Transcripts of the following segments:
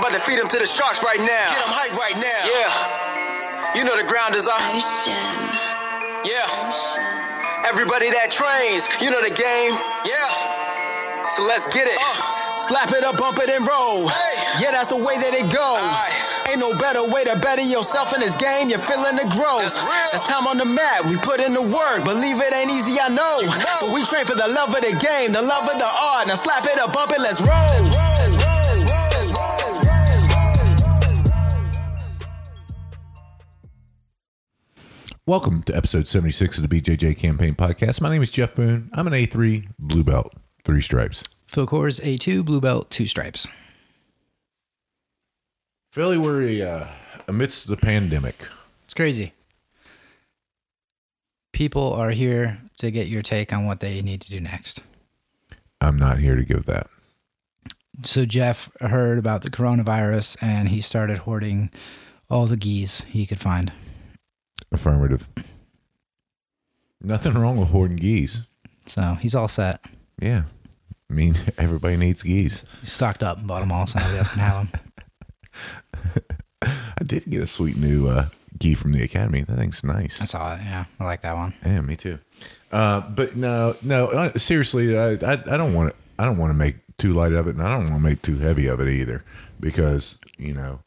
I'm about to feed them to the sharks right now. Get them hype right now. Yeah. You know the ground is up. Yeah. Everybody that trains, you know the game. Yeah. So let's get it. Uh. Slap it up, bump it, and roll. Yeah, that's the way that it goes. Ain't no better way to better yourself in this game. You're feeling the growth. That's time on the mat. We put in the work. Believe it ain't easy, I know. But we train for the love of the game, the love of the art. Now slap it up, bump it, let's roll. Welcome to episode 76 of the BJJ Campaign Podcast. My name is Jeff Boone. I'm an A3 blue belt, three stripes. Phil Coors A2 blue belt two stripes. Philly, we're uh, amidst the pandemic. It's crazy. People are here to get your take on what they need to do next. I'm not here to give that. So Jeff heard about the coronavirus and he started hoarding all the geese he could find. Affirmative. Nothing wrong with hoarding geese. So he's all set. Yeah. I mean, everybody needs geese. He's stocked up and bought them all so nobody else can have them. I did get a sweet new uh, gi from the academy. That thing's nice. I saw it. Yeah, I like that one. Yeah, me too. Uh, but no, no. Seriously, I, I, I don't want to. I don't want to make too light of it, and I don't want to make too heavy of it either, because you know,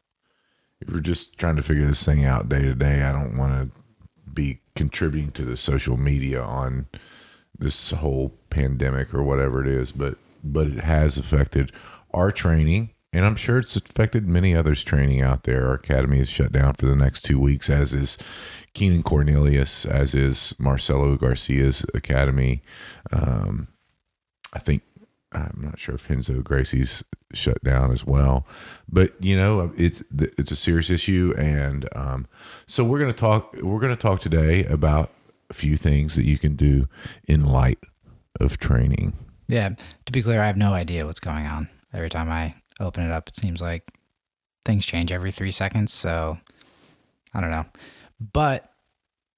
we're just trying to figure this thing out day to day, I don't want to be contributing to the social media on this whole pandemic or whatever it is. But but it has affected our training. And I'm sure it's affected many others' training out there. Our academy is shut down for the next two weeks, as is Keenan Cornelius, as is Marcelo Garcia's academy. Um, I think I'm not sure if Renzo Gracie's shut down as well, but you know it's it's a serious issue, and um, so we're gonna talk. We're gonna talk today about a few things that you can do in light of training. Yeah. To be clear, I have no idea what's going on. Every time I open it up, it seems like things change every three seconds. So I don't know. But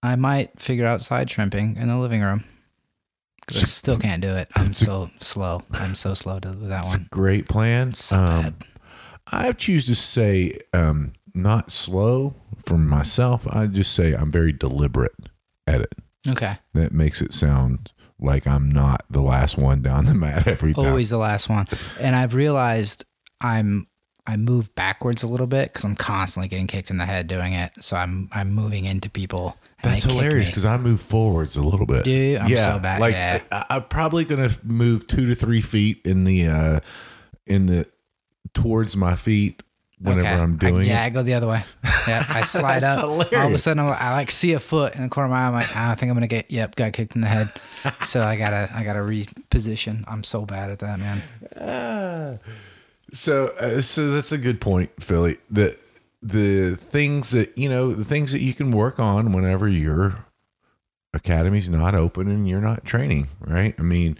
I might figure out side shrimping in the living room. Still can't do it. I'm so slow. I'm so slow to, that It's a one. great plan. So Um, bad. I choose to say um, not slow for myself. I just say I'm very deliberate at it. Okay. That makes it sound like I'm not the last one down the mat every time. Always the last one. And I've realized I'm I move backwards a little bit because I'm constantly getting kicked in the head doing it. So I'm I'm moving into people. That's hilarious because I move forwards a little bit. You? I'm yeah, so bad. Like Yeah. I, I'm probably gonna move two to three feet in the uh, in the towards my feet whenever Okay. I'm doing I, yeah, it. I go the other way. Yeah, I slide That's up. All of a sudden, I'm, I like see a foot in the corner of my eye. I'm like, "Ah, I think I'm gonna get yep, got kicked in the head. so I gotta I gotta reposition. I'm so bad at that, man. So, uh, so that's a good point, Philly. The the things that you know, the things that you can work on whenever your academy's not open and you're not training, right? I mean,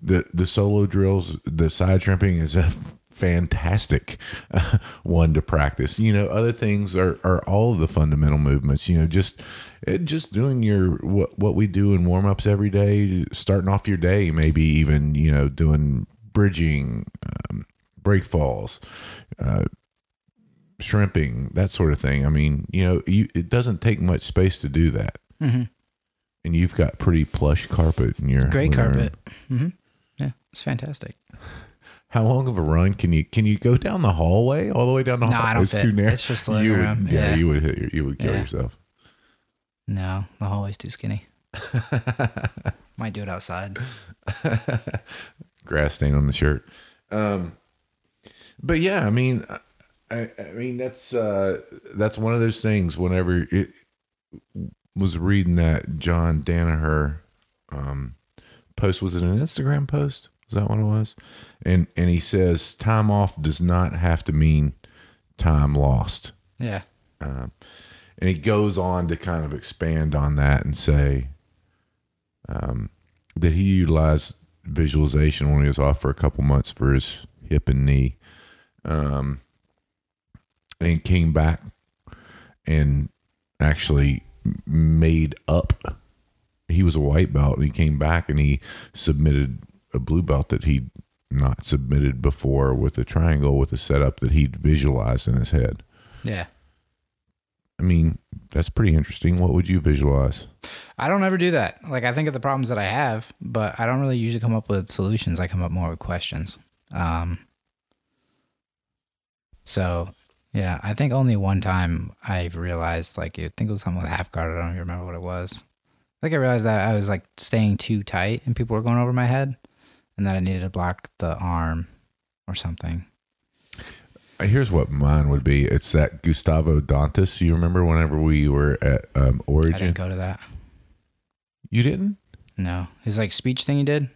the the solo drills, the side shrimping is a fantastic uh, one to practice. You know, other things are are all of the fundamental movements. You know, just it, just doing your what what we do in warm ups every day, starting off your day, maybe even you know doing bridging. Break falls, uh, shrimping, that sort of thing. I mean, you know, you, it doesn't take much space to do that. Mhm. And you've got pretty plush carpet in your Great living room. carpet. hmm Yeah, it's fantastic. How long of a run can you can you go down the hallway all the way down the No, hallway? I don't it's fit. too narrow. It's just the you would. Yeah, Yeah. you would hit your, you would kill Yeah. yourself. No, the hallway's too skinny. Might do it outside. grass stain on the shirt. Um, but yeah, I mean, I, I mean that's uh, that's one of those things. Whenever it was reading that John Danaher um, post, was it an Instagram post? Was that what it was? And and he says time off does not have to mean time lost. Yeah. Um, and he goes on to kind of expand on that and say um, that he utilized visualization when he was off for a couple months for his hip and knee, um, and came back and actually made up. He was a white belt, and he came back and he submitted a blue belt that he'd not submitted before with a triangle with a setup that he'd visualized in his head. Yeah. I mean, that's pretty interesting. What would you visualize? I don't ever do that. Like I think of the problems that I have, but I don't really usually come up with solutions. I come up more with questions. Um, so yeah, I think only one time I've realized like I think it was something with half guard. I don't even remember what it was. I think I realized that I was like staying too tight and people were going over my head, and that I needed to block the arm or something. Uh, Here's what mine would be. It's that Gustavo Dantas. You remember whenever we were at um, I didn't go to that. You didn't? No, his like speech thing he did.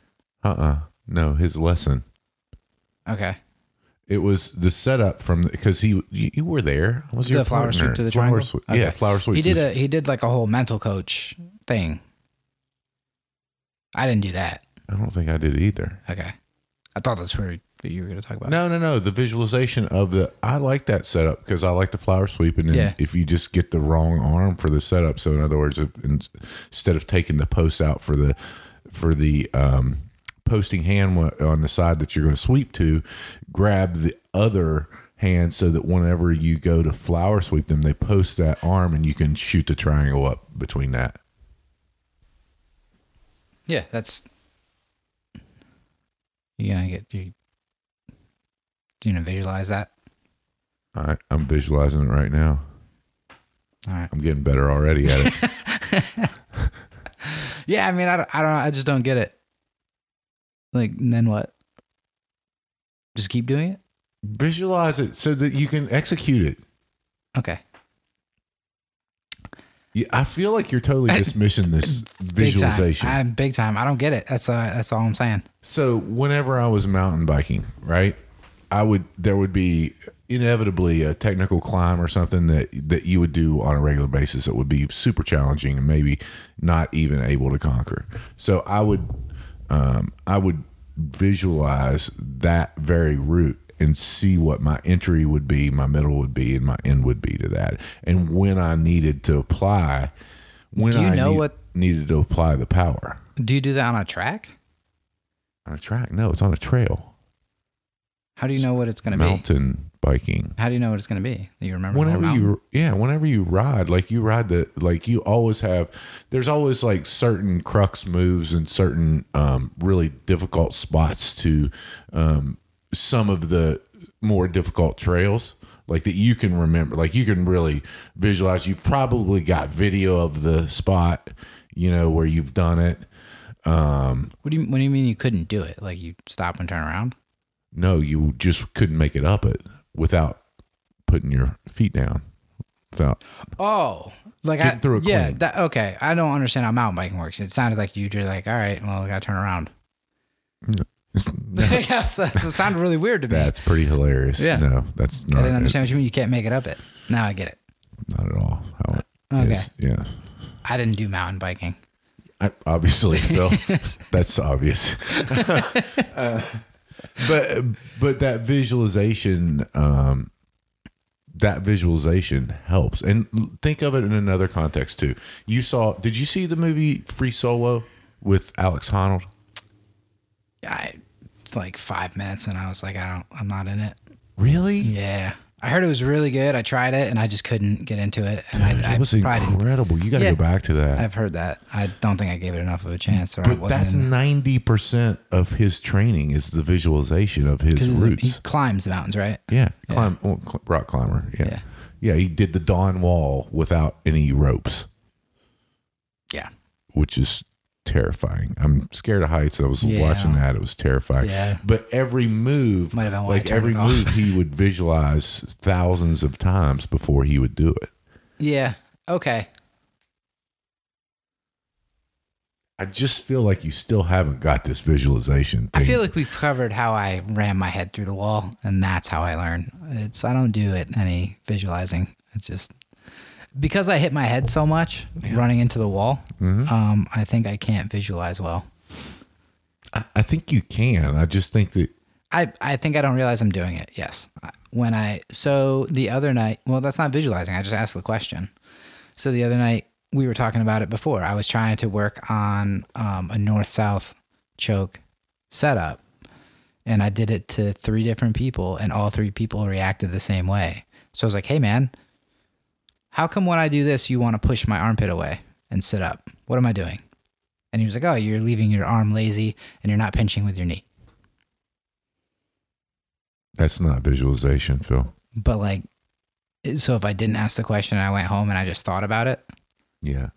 Uh uh No, his lesson. Okay. It was the setup from because he you, you were there. I was your the flower partner. sweep to the Flower triangle. sweep- Okay. Yeah, flower sweep. He did a he did like a whole mental coach thing. I didn't do that. I don't think I did either. Okay. I thought that's where you were going to talk about. No, no, no. The visualization of the I like that setup because I like the flower sweep, and Yeah. if you just get the wrong arm for the setup, so in other words, if, instead of taking the post out for the for the um, posting hand on the side that you're going to sweep to, grab the other hand so that whenever you go to flower sweep them, they post that arm and you can shoot the triangle up between that. Yeah, that's you gonna get you. Do you gonna visualize that? All right, I'm visualizing it right now. All right. I'm getting better already at it. Yeah, I mean, I don't, I don't, I just don't get it. Like, then what? Just keep doing it. Visualize it so that you can execute it. Okay. Yeah, I feel like you're totally dismissing this Big visualization. time. I'm big time. I don't get it. That's uh, that's all I'm saying. so whenever I was mountain biking, right, I would there would be inevitably a technical climb or something that that you would do on a regular basis that would be super challenging and maybe not even able to conquer. So I would um, I would visualize that very route and see what my entry would be, my middle would be, and my end would be to that. And when I needed to apply, when Do you I know need- what- needed to apply the power Do you do that on a track? on a track, no, it's on a trail. How do you know what it's gonna be? mountain biking. How do you know what it's gonna be? Do you remember? Whenever you, yeah, whenever you ride, like you ride the, like you always have. There's always like certain crux moves and certain um, really difficult spots to um, some of the more difficult trails, like that you can remember, like you can really visualize. You've probably got video of the spot, you know, where you've done it. Um, What do you What do you mean you couldn't do it? Like you stop and turn around? No, you just couldn't make it up it without putting your feet down. Without Oh, like I, through it yeah. clean. That okay. I don't understand how mountain biking works. It sounded like you were like, all right, well, I gotta turn around. yes, that's what sounded really weird to me. That's pretty hilarious. Yeah. No, that's not. I didn't understand what you mean. You can't make it up. It now I get it. Not at all. How it Okay. is. Yeah. I didn't do mountain biking. I, obviously, Phil. that's obvious. Uh, but but that visualization, um, that visualization helps. And think of it in another context too. You saw? Did you see the movie Free Solo with Alex Honnold? I it's like five minutes, and I was like, I don't. I'm not in it. Really? Yeah, I heard it was really good. I tried it, and I just couldn't get into it. And Dude, I, I it was probably didn't- incredible. You got to Yeah. go back to that. I've heard that. I don't think I gave it enough of a chance, or I but wasn't. that's in ninety percent of his training is the visualization of his routes. He climbs the mountains, right? Yeah, climb well, cl- rock climber. Yeah. Yeah. yeah, He did the Dawn Wall without any ropes, Yeah. which is terrifying. I'm scared of heights. I was Yeah. watching that; it was terrifying. Yeah. But every move, Might have been like every move, he would visualize thousands of times before he would do it. Yeah. Okay. I just feel like you still haven't got this visualization. Thing. I feel like we've covered how I ram my head through the wall, and that's how I learn. It's I don't do it any visualizing. It's just because I hit my head so much running into the wall. Mm-hmm. Um, I think I can't visualize well. I, I think you can. I just think that I, I think I don't realize I'm doing it. Yes. When I, so the other night, well, that's not visualizing. I just asked the question. So the other night, we were talking about it before. I was trying to work on um, a north south choke setup. and I did it to three different people, and all three people reacted the same way. So I was like, "Hey, man, how come when I do this, you want to push my armpit away and sit up? What am I doing?" And he was like, "Oh, you're leaving your arm lazy, and you're not pinching with your knee." That's not visualization, Phil. But like, so if I didn't ask the question and I went home and I just thought about it, Yeah.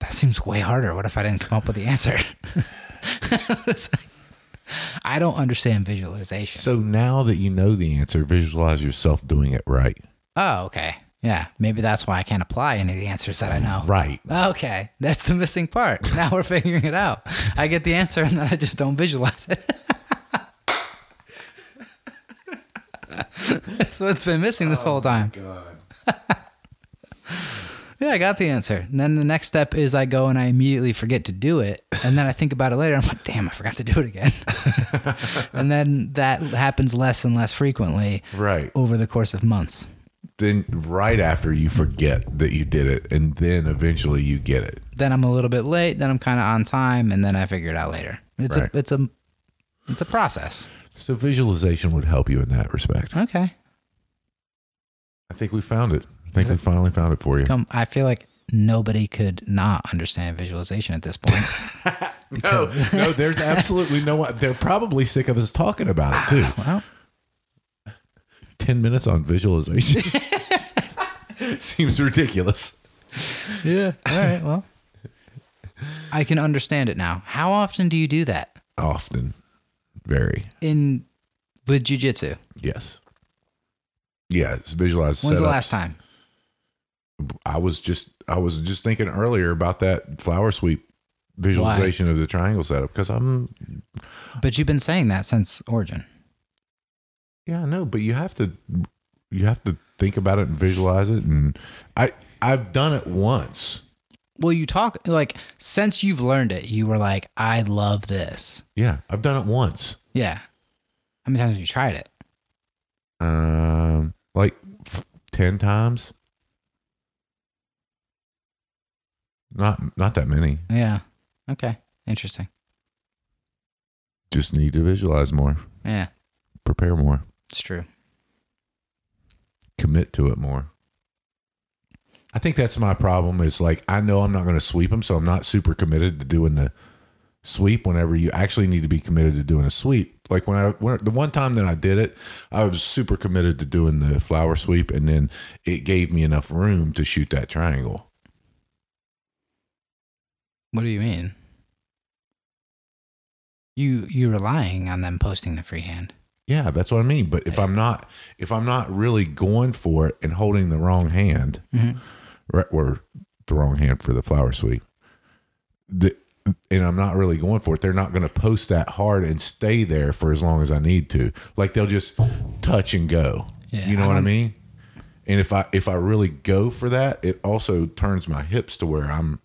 that seems way harder. What if I didn't come up with the answer? I don't understand visualization. So now that you know the answer, visualize yourself doing it right. Oh, okay. Yeah, maybe that's why I can't apply any of the answers that I know. Right. Okay, that's the missing part. Now we're figuring it out. I get the answer and then I just don't visualize it. that's what's been missing this whole oh time. God. Yeah, I got the answer. And then the next step is I go and I immediately forget to do it. And then I think about it later. I'm like, damn, I forgot to do it again. and then that happens less and less frequently Right. over the course of months. Then right after you forget that you did it, and then eventually you get it. Then I'm a little bit late. Then I'm kind of on time, and then I figure it out later. It's Right. a it's a it's a process. So visualization would help you in that respect. Okay. I think we found it. I think we finally found it for you. Come. I feel like nobody could not understand visualization at this point. No, no, there's absolutely no one. They're probably sick of us talking about it too. Ah, well, 10 minutes on visualization seems ridiculous. yeah. All right. Well, I can understand it now. How often do you do that Often. Very. in with jujitsu? Yes. Yeah, it's visualized. When's the last time? I was just I was just thinking earlier about that flower sweep visualization of the triangle setup because I'm But you've been saying that since origin. Yeah, I know, but you have to you have to think about it and visualize it and I I've done it once. Well, you talk like since you've learned it, you were like, I love this. Yeah, I've done it once. Yeah. How many times have you tried it? Um like f- 10 times. Not not that many. Yeah. Okay. Interesting. Just need to visualize more, Yeah. prepare more, It's true. commit to it more. I think that's my problem. Is like I know I'm not going to sweep them, so I'm not super committed to doing the sweep. Whenever you actually need to be committed to doing a sweep, like when I when, the one time that I did it, I was super committed to doing the flower sweep, and then it gave me enough room to shoot that triangle. What do you mean? You you're relying on them posting the freehand. Yeah, that's what I mean. But if I'm not if I'm not really going for it and holding the wrong hand, Mhm. right, or the wrong hand for the flower sweep, the, and I'm not really going for it, they're not going to post that hard and stay there for as long as I need to. Like they'll just touch and go. Yeah, you know I what I mean? And if I if I really go for that, it also turns my hips to where I'm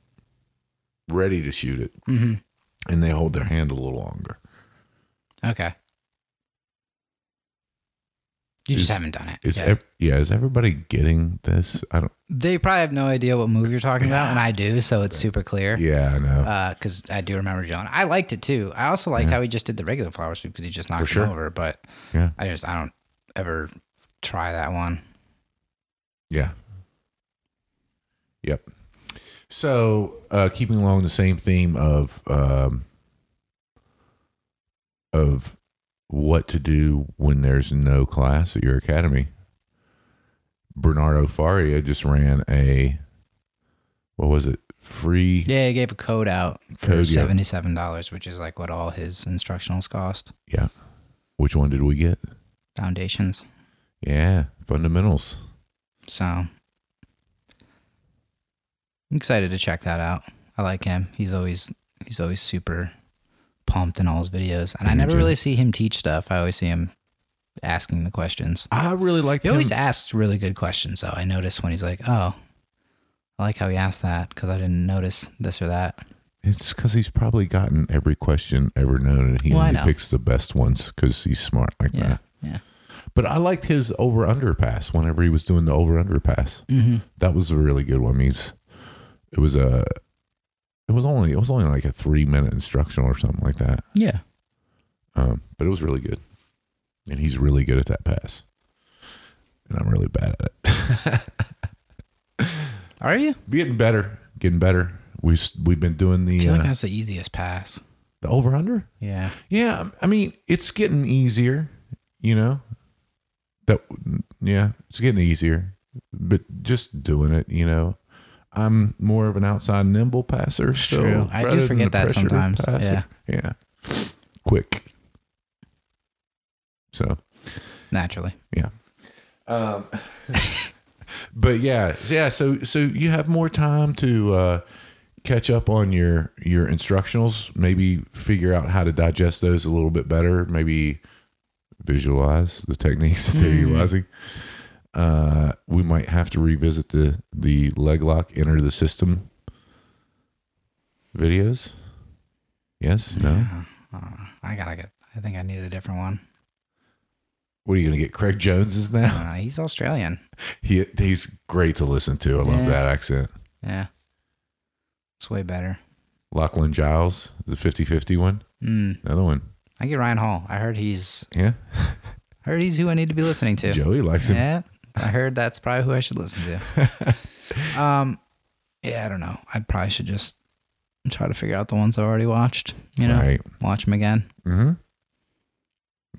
ready to shoot it, Mm-hmm. and they hold their hand a little longer. Okay. You just Is- haven't done it. Is ev- yeah? Is everybody getting this? I don't. they probably have no idea what move you're talking about, and I do, so it's super clear. Yeah, I know. Because I do remember John. I liked it too. I also liked how he just did the regular flower sweep because he just knocked sure. him over. But Yeah. I just I don't ever try that one. Yeah. Yep. So, uh, keeping along the same theme of um, of what to do when there's no class at your academy, Bernardo Faria just ran a what was it? Free Yeah, he gave a code out for Code, seventy seven dollars, which is like what all his instructionals cost. yeah. Which one did we get? Foundations. Yeah, fundamentals. So I'm excited to check that out. I like him. He's always he's always super pumped in all his videos. And I never really see him teach stuff. I always see him asking the questions. I really like He him. always asks really good questions though. I notice when he's like, "Oh, I like how he asked that because I didn't notice this or that." It's because he's probably gotten every question ever known, and he Well, I only know. picks the best ones because he's smart like Yeah. that. Yeah. But I liked his over under pass whenever he was doing the over under pass. Mhm. That was a really good one. He's it was a it was only it was only like a three minute instructional or something like that. Yeah. Um, but it was really good, and he's really good at that pass, and I'm really bad at it. Are you? Getting better, getting better. We s- we've been doing I the feel like uh, that's the easiest pass. the over under. Yeah. Yeah, I mean it's getting easier. You know that. Yeah, it's getting easier, but just doing it. You know, I'm more of an outside nimble passer. So, true. I do forget that sometimes. passer. yeah, quick. So Naturally. yeah. Um, but yeah, yeah. So so you have more time to uh, catch up on your your instructionals. Maybe figure out how to digest those a little bit better. Maybe visualize the techniques that they're utilizing. Uh, we might have to revisit the the leg lock enter the system videos. Yes. No. Uh, I gotta get. I think I need a different one. What are you gonna get? Craig Jones's now. Uh, he's Australian. He he's great to listen to. I love that accent. Yeah. It's way better. Lachlan Giles, the 50-50 one. Mm. Another one. I get Ryan Hall. I heard he's Yeah. I heard he's who I need to be listening to. Joey likes him. Yeah. I heard that's probably who I should listen to. um yeah, I don't know. I probably should just try to figure out the ones I already watched, you know. Right. Watch them again. Mm-hmm.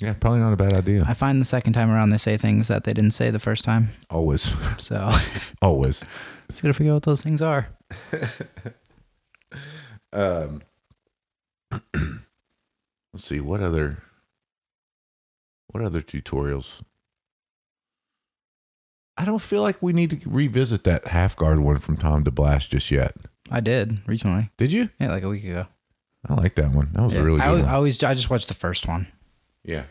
Yeah, probably not a bad idea. I find the second time around they say things that they didn't say the first time. Always. So Always. just gotta figure out what those things are. Um let's see, what other what other tutorials? I don't feel like we need to revisit that half guard one from Tom DeBlass just yet. I did recently. Did you? Yeah, like a week ago. I like that one. That was Yeah. a really I, good al- one. I always I just watched the first one. yeah.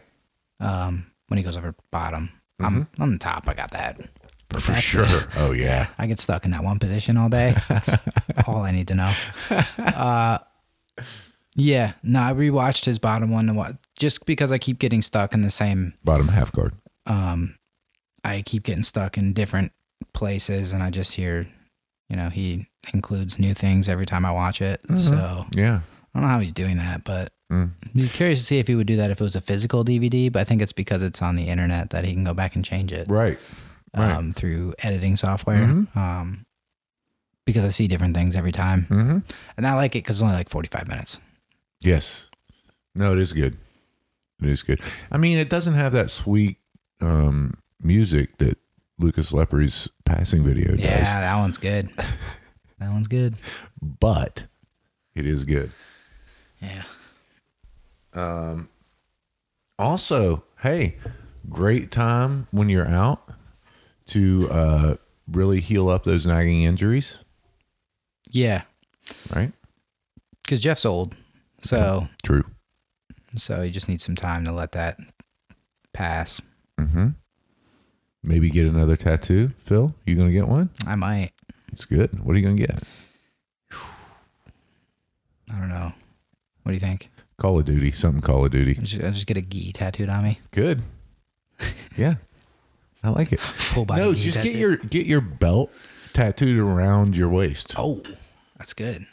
Um when he goes over bottom. I'm on the top, I got that. Mm-hmm. For sure. Oh yeah. I get stuck in that one position all day. That's all I need to know. Uh, yeah, no, I rewatched his bottom one what just because I keep getting stuck in the same. Bottom half guard. Um, I keep getting stuck in different places, and I just hear, you know, he includes new things every time I watch it. So yeah, I don't know how he's doing that, but Mm. I'd be curious to see if he would do that if it was a physical DVD. But I think it's because it's on the internet that he can go back and change it Right. Right. um, through editing software. Mhm. Um, because I see different things every time, mm-hmm. and I like it because it's only like forty five minutes. Yes. No, it is good. It is good. I mean, it doesn't have that sweet um, music that Lucas Lepri's passing video does, Yeah, that one's good. that one's good. but it is good. Yeah. Um also, hey, great time when you're out to uh, really heal up those nagging injuries, Yeah, right? because Jeff's old, so True. so he just needs some time to let that pass. Mm-hmm. Maybe get another tattoo, Phil. You gonna get one? I might. It's good. What are you gonna get? I don't know. What do you think? Call of Duty, something Call of Duty. I just, I just get a gi tattooed on me. Good. Yeah, I like it. Full body. No, gi just get tattoo. your get your belt tattooed around your waist. Oh, that's good.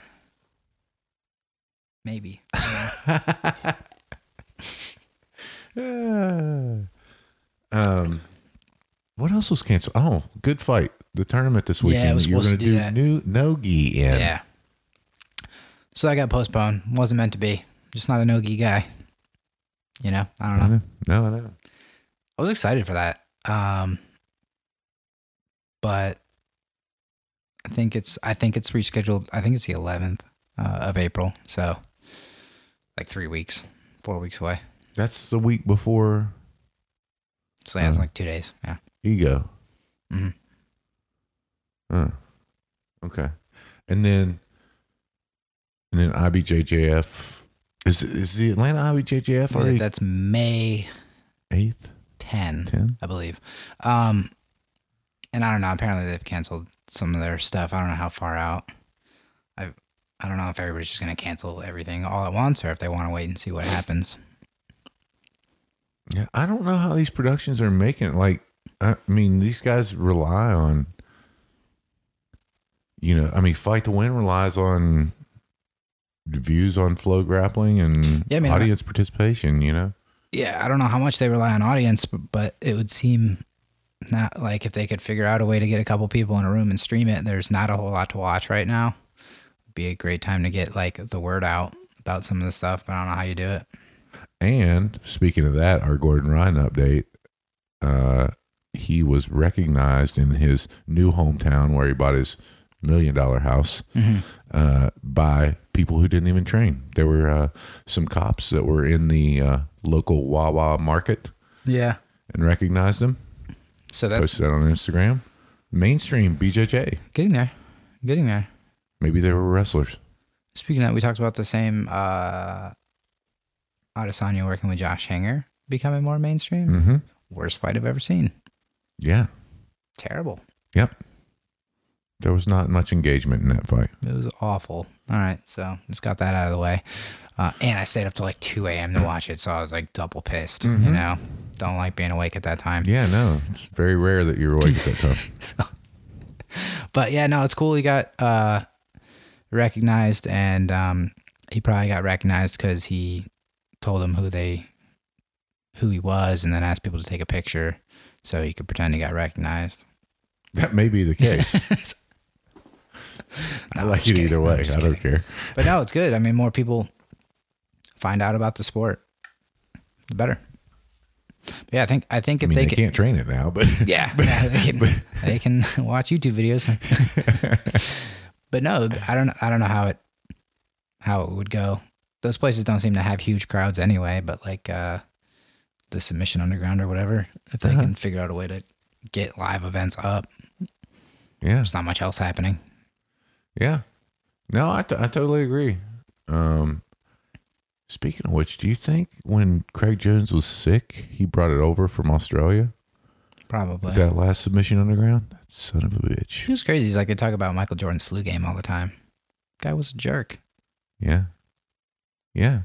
Maybe. um, what else was canceled? Oh, good fight. The tournament this Yeah, weekend. I was you were going to do do new nogi in. Yeah. So that got postponed. Wasn't meant to be. Just not a nogi guy. You know, I don't I know. know. No, I know. I was excited for that. Um, but I think it's I think it's rescheduled. I think it's the 11th uh, of April. So like three weeks, four weeks away. That's the week before So yeah, it's Uh. like two days. Yeah. Ego. hmm Huh. Okay. And then and then IBJJF is is the Atlanta IBJJF already that's May eighth, 10, ten? I believe. Um, and I don't know. Apparently they've canceled some of their stuff. I don't know how far out. I I don't know if everybody's just gonna cancel everything all at once or if they want to wait and see what happens. Yeah, I don't know how these productions are making. Like, I mean, these guys rely on, you know, I mean, Fight to Win relies on views on FloGrappling and Yeah, I mean, I- audience participation. You know, Yeah, I don't know how much they rely on audience, but, but it would seem not like if they could figure out a way to get a couple people in a room and stream it, there's not a whole lot to watch right now. Be a great time to get like the word out about some of the stuff, but I don't know how you do it. And speaking of that, our Gordon Ryan update, uh, he was recognized in his new hometown where he bought his million dollar house uh, by people who didn't even train. There were uh, some cops that were in the uh, local Wawa market Yeah. and recognized him, So that's posted that on Instagram. Mainstream BJJ. getting there. Getting there. Maybe they were wrestlers. Speaking of that, we talked about the same uh Adesanya working with Josh Hanger becoming more mainstream. Mm-hmm. Worst fight I've ever seen. Yeah. Terrible. Yep. There was not much engagement in that fight. It was awful. All right, so just got that out of the way. Uh, and I stayed up till like 2 a.m. to watch it, so I was like double pissed. You know, don't like being awake at that time. Yeah, no, it's very rare that you're awake at that time. But yeah, no, it's cool. He got uh, recognized, and um, he probably got recognized because he told them who they, who he was, and then asked people to take a picture so he could pretend he got recognized. That may be the case. I No, I'm like it kidding. either way. I don't care. But no, it's good. I mean, more people find out about the sport, the better. But yeah, I think I think I if mean, they, they, can, can't train it now, but yeah, yeah, they can, they can watch YouTube videos. but no, I don't I don't know how it how it would go. Those places don't seem to have huge crowds anyway. But like uh, the Submission Underground or whatever, if they Uh-huh. can figure out a way to get live events up, yeah, there's not much else happening. yeah. No, I, t- I totally agree. Um, speaking of which, do you think when Craig Jones was sick, he brought it over from Australia? Probably. That last submission underground? That son of a bitch. Was crazy. He's like, they talk about Michael Jordan's flu game all the time. Guy was a jerk. Yeah. Yeah.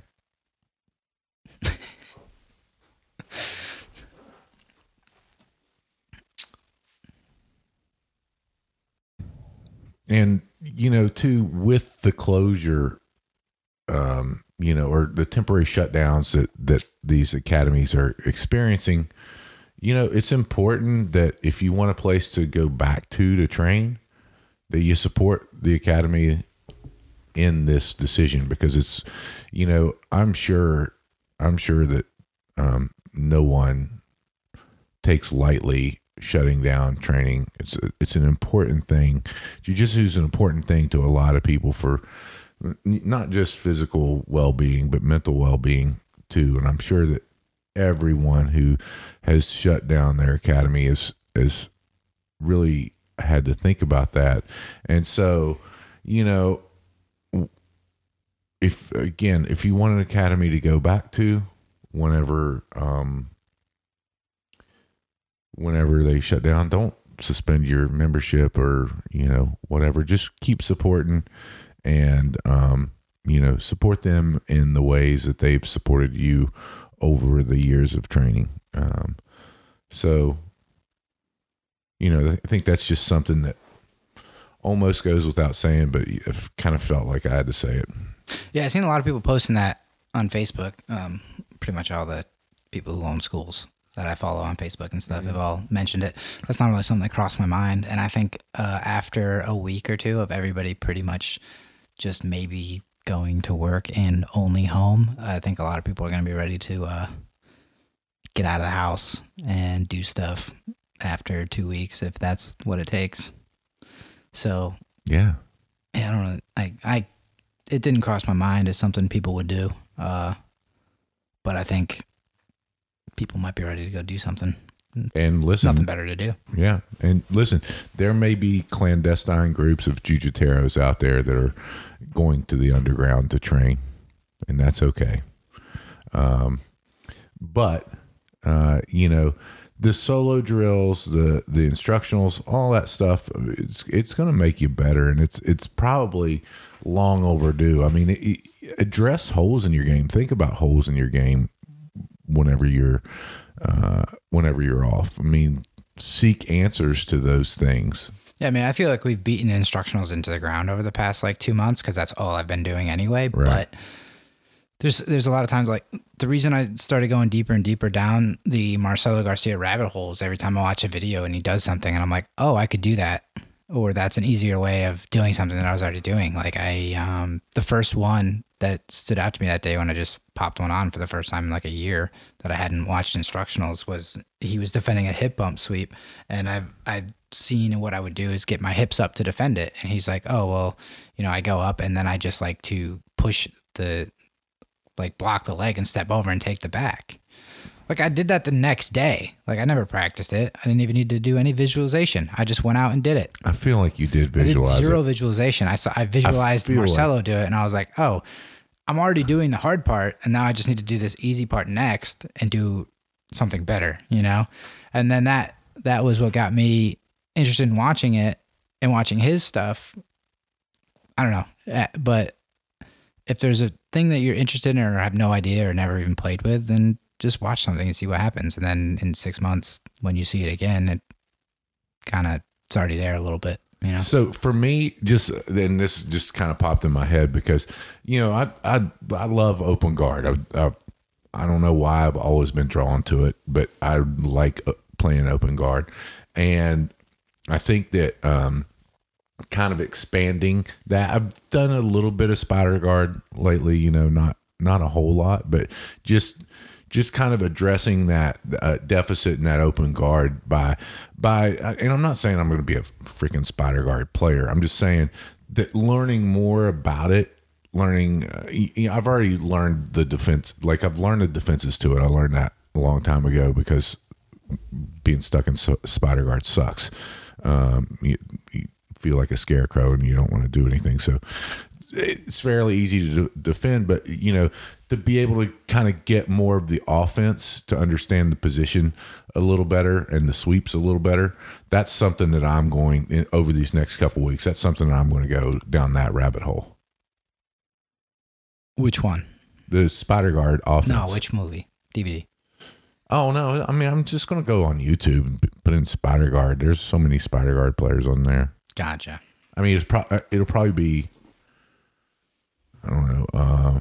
and you know too with the closure um you know or the temporary shutdowns that that these academies are experiencing you know it's important that if you want a place to go back to to train that you support the academy in this decision because it's you know i'm sure i'm sure that um no one takes lightly shutting down training. It's it's an important thing. Jiu-jitsu is an important thing to a lot of people for not just physical well-being but mental well-being too. And i'm sure that everyone who has shut down their academy is is really had to think about that. And so you know if again if you want an academy to go back to whenever um whenever they shut down don't suspend your membership or you know whatever. Just keep supporting and um you know support them in the ways that they've supported you over the years of training. Um so you know i think that's just something that almost goes without saying but i've kind of felt like i had to say it. Yeah, I've seen a lot of people posting that on Facebook. Um, pretty much all the people who own schools that I follow on Facebook and stuff have all mentioned it. That's not really something that crossed my mind. And I think uh, after a week or two of everybody pretty much just maybe going to work and only home, I think a lot of people are going to be ready to uh, get out of the house and do stuff after two weeks if that's what it takes. So yeah yeah, I don't know. I, I, it didn't cross my mind as something people would do. Uh, but I think people might be ready to go do something. It's and listen nothing better to do. Yeah, and listen, there may be clandestine groups of jujiteros out there that are going to the underground to train, and that's okay. Um, but uh, you know, the solo drills, the the instructionals, all that stuff, it's it's going to make you better, and it's it's probably long overdue. I mean, it, it- address holes in your game. Think about holes in your game whenever you're uh, whenever you're off. I mean, seek answers to those things. Yeah, I mean, I feel like we've beaten instructionals into the ground over the past like two months because that's all I've been doing anyway. Right. But there's there's a lot of times like the reason I started going deeper and deeper down the Marcelo Garcia rabbit holes every time I watch a video and he does something and I'm like, oh, I could do that, or that's an easier way of doing something that I was already doing. Like I, um, the first one that stood out to me that day when I just popped one on for the first time in like a year that I hadn't watched instructionals was he was defending a hip bump sweep, and I've I've seen what I would do is get my hips up to defend it, and he's like, oh well, you know, I go up and then I just like to push the like block the leg and step over and take the back. Like I did that the next day. Like I never practiced it. I didn't even need to do any visualization. I just went out and did it. I feel like you did I did visualize zero it. visualization. I saw I visualized like- Marcelo do it and I was like, "Oh, I'm already doing the hard part and now I just need to do this easy part next and do something better, you know?" And then that that was what got me interested in watching it and watching his stuff. I don't know. Eh, But if there's a thing that you're interested in or have no idea or never even played with, then just watch something and see what happens. And then in six months, when you see it again, it kind of it's already there a little bit, you know. So for me, just then this just kind of popped in my head because you know I I I love open guard. I, I I don't know why I've always been drawn to it, but I like uh, playing open guard, and I think that um kind of expanding that I've done a little bit of spider guard lately. You know, not not a whole lot, but just just kind of addressing that uh, deficit in that open guard by by and I'm not saying I'm going to be a freaking spider guard player. I'm just saying that learning more about it, learning uh, I've already learned the defense like I've learned the defenses to it. I learned that a long time ago because being stuck in spider guard sucks. Um, you, you feel like a scarecrow and you don't want to do anything. So it's fairly easy to defend, but you know, to be able to kind of get more of the offense to understand the position a little better and the sweeps a little better. That's something that I'm going in, over these next couple weeks. That's something that I'm going to go down that rabbit hole. Which one? The spider guard offense. No, which movie? DVD. Oh no! I mean, I'm just going to go on YouTube and put in spider guard. There's so many spider guard players on there. Gotcha. I mean, it's pro- uh, it'll probably be. I don't know. Uh,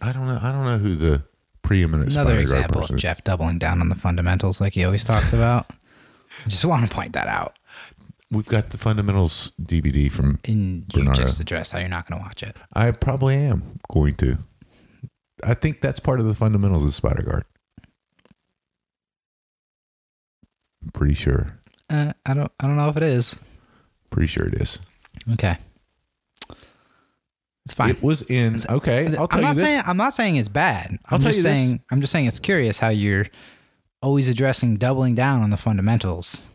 I don't know. I don't know who the preeminent Another example of. Jeff doubling down on the fundamentals like he always talks about. I just want to point that out. We've got the fundamentals DVD from. And you Bernardo. just addressed how you're not going to watch it. I probably am going to. I think that's part of the fundamentals of spider guard. I'm pretty sure. Uh, I don't. I don't know if it is. Pretty sure it is. Okay. It's fine. It was in. Okay, I'll tell I'm you not saying I'm not saying it's bad. I'll I'm tell just you this. saying I'm just saying it's curious how you're always addressing doubling down on the fundamentals.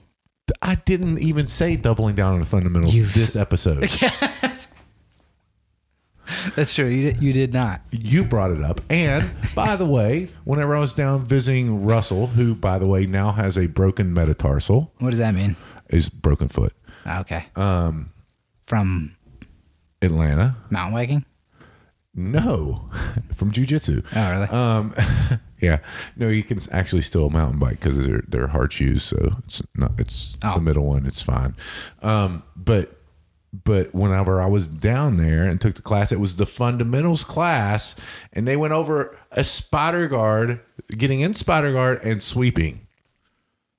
I didn't even say doubling down on the fundamentals You've- this episode. That's true. You did, you did not. you brought it up. And by the way, whenever I was down visiting Russell, who by the way now has a broken metatarsal, What does that mean? is broken foot, Ah, Okay. Um, from Atlanta. mountain biking. No, from jujitsu. Oh, really? Um, yeah, no, you can actually still mountain bike because they're they're hard shoes, so it's not it's Oh. the middle one, it's fine. Um, but but whenever I was down there and took the class, it was the fundamentals class, and they went over a spider guard, getting in spider guard and sweeping.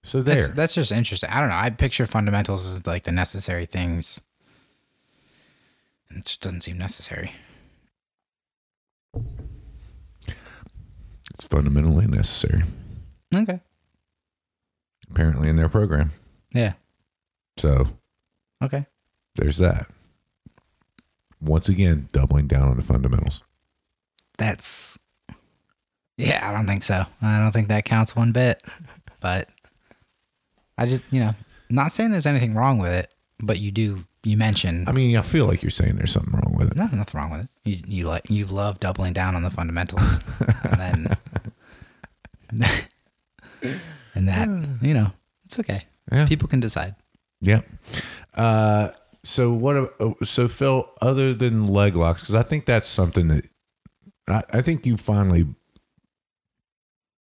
So there, That's, that's just interesting. I don't know. I picture fundamentals as like the necessary things. It just doesn't seem necessary. it's fundamentally necessary, Okay. apparently in their program. Yeah. So Okay. there's that. Once again, doubling down on the fundamentals. That's. Yeah, I don't think so. I don't think that counts one bit. But I just, you know, not saying there's anything wrong with it, but you do. You mentioned I mean, I feel like you're saying there's something wrong with it. no, nothing wrong with it. You you like you love doubling down on the fundamentals, and then and that you know it's okay. Yeah. People can decide. Yeah. Uh, so what? So Phil, other than leg locks, because I think that's something that I, I think you finally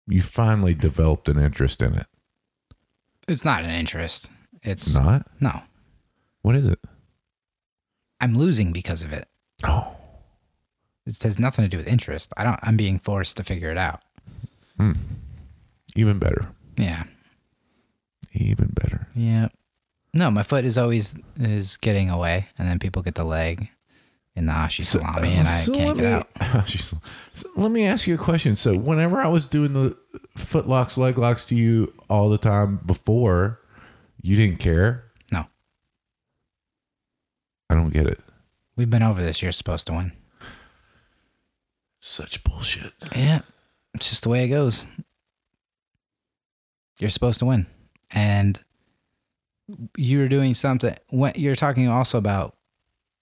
you finally developed an interest in it. It's not an interest. It's It's not. no. What is it? I'm losing because of it. Oh, It has nothing to do with interest. I don't. I'm being forced to figure it out. Hmm. even better. Yeah. Even better. Yeah. No, my foot is always is getting away, and then people get the leg in the ashi garami, and I uh, so can't let get out. me, so let me ask you a question. So, whenever I was doing the foot locks, leg locks to you all the time before, you didn't care. I don't get it. we've been over this. You're supposed to win. Such bullshit. Yeah, it's just the way it goes. You're supposed to win, and you're doing something. What you're talking also about,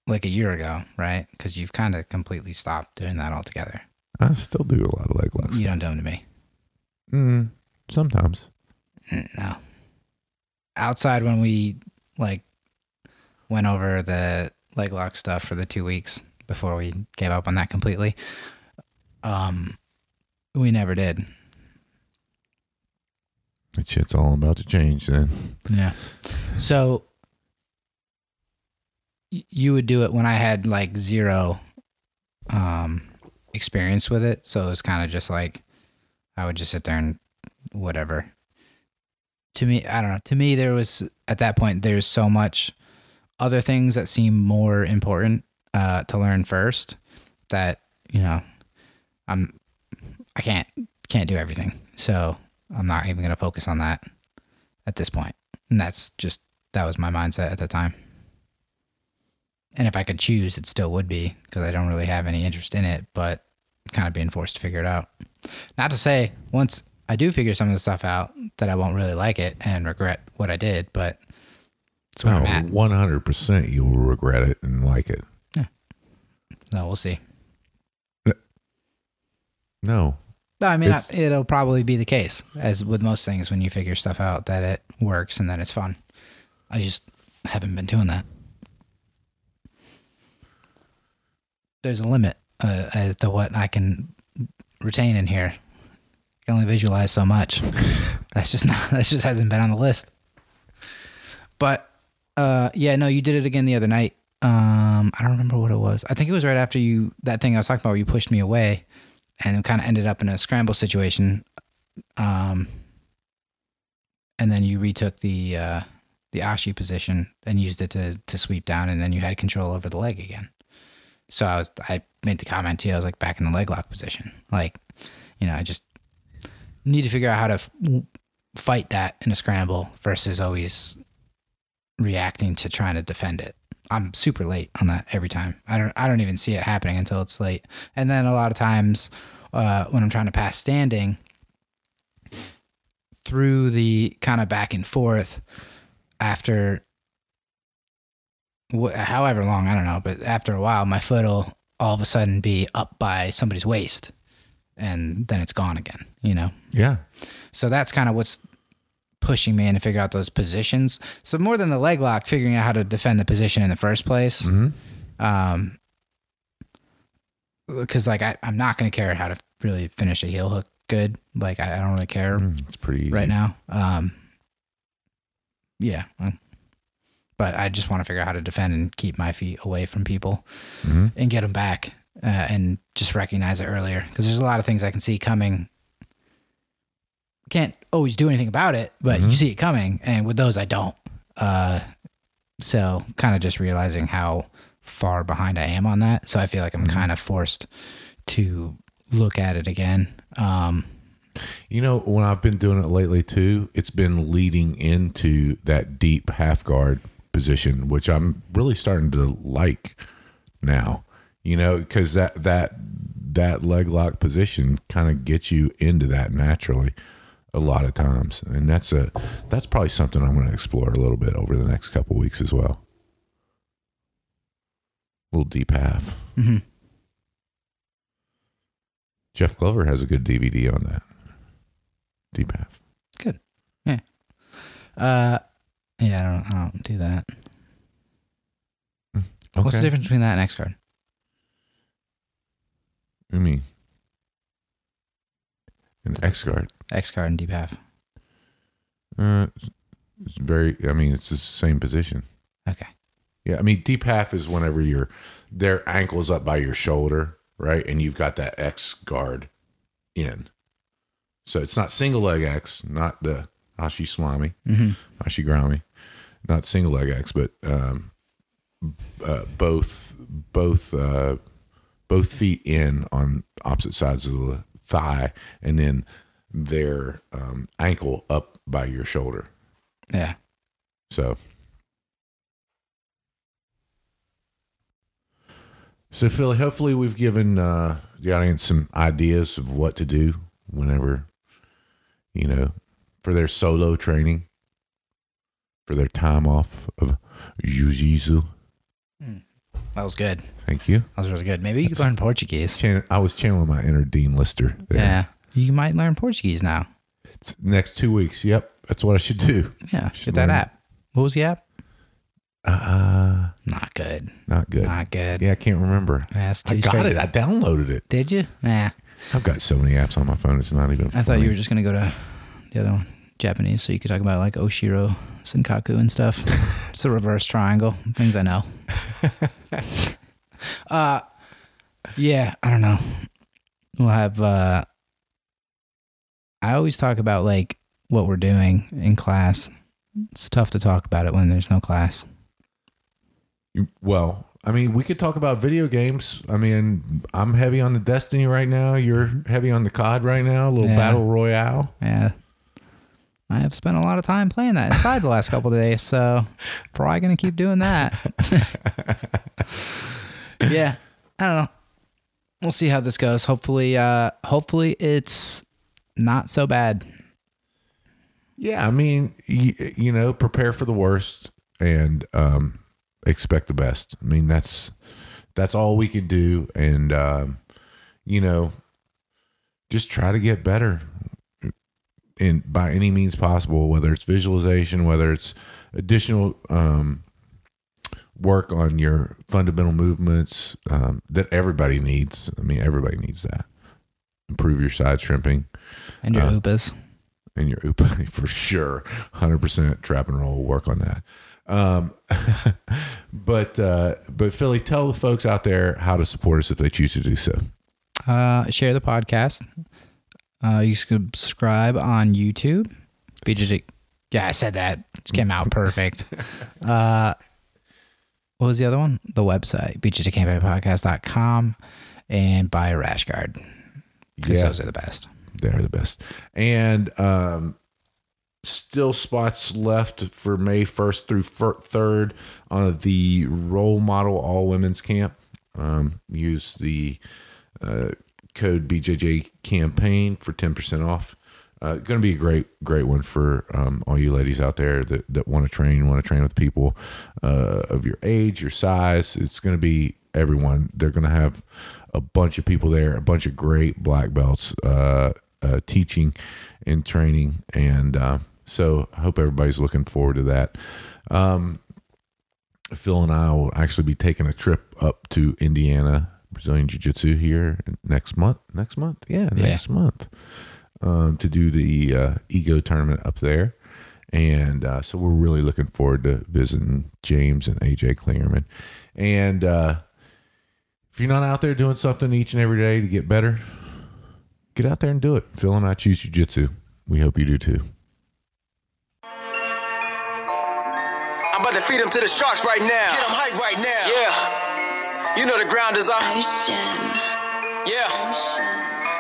like a year ago, right? Because you've kind of completely stopped doing that altogether. I still do a lot of leg locks. You don't do them to me. Mm, sometimes. No. Outside when we like went over the leg lock stuff for the two weeks before we gave up on that completely. Um, we never did. That shit's all about to change then. Yeah. So y- you would do it when I had like zero um experience with it. So it was kind of just like I would just sit there and whatever. To me, I don't know. To me there was at that point there's so much other things that seem more important uh to learn first that, you know, I'm I can't can't do everything. So I'm not even going to focus on that at this point. And that's just that was my mindset at the time. And if I could choose, it still would be because I don't really have any interest in it, but kind of being forced to figure it out. Not to say once I do figure some of the stuff out that I won't really like it and regret what I did, but that's where I'm at. one hundred percent. You will regret it and like it. Yeah. No, we'll see. No, No, I mean, I, It's- it'll probably be the case, as with most things, when you figure stuff out, that it works and that it's fun. I just haven't been doing that. There's a limit uh, as to what I can retain in here. I can only visualize so much. that's just not. That just hasn't been on the list. But uh, yeah, no, you did it again the other night. Um, I don't remember what it was. I think it was right after you that thing I was talking about where you pushed me away and kind of ended up in a scramble situation. Um, and then you retook the uh, the ashi position and used it to to sweep down, and then you had control over the leg again. So I was I made the comment to you. I was like back in the leg lock position, like you know I just need to figure out how to f- fight that in a scramble versus always reacting to trying to defend it. I'm super late on that every time. I don't I don't even see it happening until it's late. And then a lot of times uh, when I'm trying to pass standing through the kind of back and forth after wh- however long, I don't know, but after a while my foot will all of a sudden be up by somebody's waist and then it's gone again, you know. yeah, So that's kind of what's pushing me in to figure out those positions. So more than the leg lock, figuring out how to defend the position in the first place. Mhm. Um, because like I, I'm not going to care how to really finish a heel hook good. Like I, I don't really care Mm, it's pretty easy. right now. Um, yeah, but I just want to figure out how to defend and keep my feet away from people Mhm. and get them back uh, and just recognize it earlier because there's a lot of things I can see coming. Can't always do anything about it, but you Mhm. see it coming, and with those I don't. Uh, so kind of just realizing how far behind I am on that. So I feel like I'm kind of forced to look at it again. Um, You know, when I've been doing it lately too, it's been leading into that deep half guard position, which I'm really starting to like now. You know, because that that that leg lock position kind of gets you into that naturally a lot of times, and that's a that's probably something I'm going to explore a little bit over the next couple weeks as well. little deep half. mhm. Jeff Glover has a good DVD on that. Deep half. Good. Yeah. Uh, yeah, I don't, I don't do that. Okay. What's the difference between that and X guard? I mean, an X guard. X guard and deep half. Uh, It's very. I mean, it's the same position. Okay. Yeah, I mean, deep half is whenever your their ankles up by your shoulder, right, and you've got that X guard in. So it's not single leg X, not the Ashi Slami, Mhm. Ashi Garami, not single leg X, but um, uh, both both uh, both feet in on opposite sides of the thigh, and then their um, ankle up by your shoulder. Yeah. So, so Philly, hopefully we've given uh, the audience some ideas of what to do whenever, you know, for their solo training, for their time off of jiu-jitsu. That was good. Thank you. That was really good. Maybe you could learn Portuguese. Chan- I was channeling my inner Dean Lister. there. Yeah. You might learn Portuguese now. It's next two weeks. Yep, that's what I should do. Yeah. Should Get that learn. app. What was the app? Uh, Not good. not good. Not good. Yeah, I can't remember. Yeah, I got straight. it. I downloaded it. Did you? Nah. I've got so many apps on my phone. It's not even. I thought you were just gonna go to the other one, Japanese, so you could talk about like Ushiro, Sankaku, and stuff. it's the reverse triangle. Things I know. uh, yeah, I don't know. We'll have. uh I always talk about like what we're doing in class. It's tough to talk about it when there's no class. You- Well, I mean, we could talk about video games. I mean, I'm heavy on the Destiny right now. You're heavy on the COD right now. A little Yeah. battle royale. Yeah. I have spent a lot of time playing that inside the last couple of days, so probably gonna keep doing that. yeah, I don't know. We'll see how this goes. Hopefully, uh, hopefully it's not so bad. Yeah, I mean, you, you know, prepare for the worst and um, expect the best. I mean, that's that's all we can do, and um, you know, just try to get better in by any means possible. Whether it's visualization, whether it's additional um, work on your fundamental movements um, that everybody needs. I mean, everybody needs that. Improve your side shrimping And your Uh, upas. and your UPA for sure. 100% trap and roll will work on that. Um, but, uh, but Philly, tell the folks out there how to support us if they choose to do so. Uh, share the podcast. Uh, you subscribe on YouTube. BJJ. Yeah, I said that. It came out perfect. Uh, what was the other one? The website, bjjcampaignpodcast.com and buy a rash guard. Because Yeah. those are the best. They're the best. And, um, still spots left for May 1st through 3rd on the role model all women's camp. Um, use the uh, code BJJ campaign for 10% off. Uh, going to be a great, great one for um, all you ladies out there that, that want to train, want to train with people uh, of your age, your size. It's going to be everyone. They're going to have a bunch of people there, a bunch of great black belts uh, uh, teaching and training. And uh, so I hope everybody's looking forward to that. Um, Phil and I will actually be taking a trip up to Indiana Brazilian Jiu Jitsu here next month. Next month, yeah, Yeah. next month, um, to do the uh, ego tournament up there, and uh, so we're really looking forward to visiting James and AJ Klingerman. And uh, if you're not out there doing something each and every day to get better, get out there and do it. Phil and I choose Jiu Jitsu. We hope you do too. I'm about to feed him to the sharks right now. Get him hype right now. Yeah. You know the ground is up. Yeah.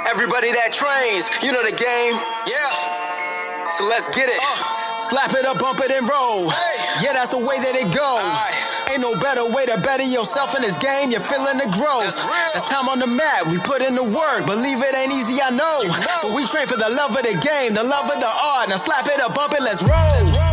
Everybody that trains, you know the game. Yeah. So let's get it. Slap it up, bump it, and roll. Yeah, that's the way that it go. Ain't no better way to better yourself in this game. You're feeling the growth. That's, time on the mat. We put in the work. Believe it ain't easy, I know. But we train for the love of the game, the love of the art. Now slap it up, bump it, let's roll.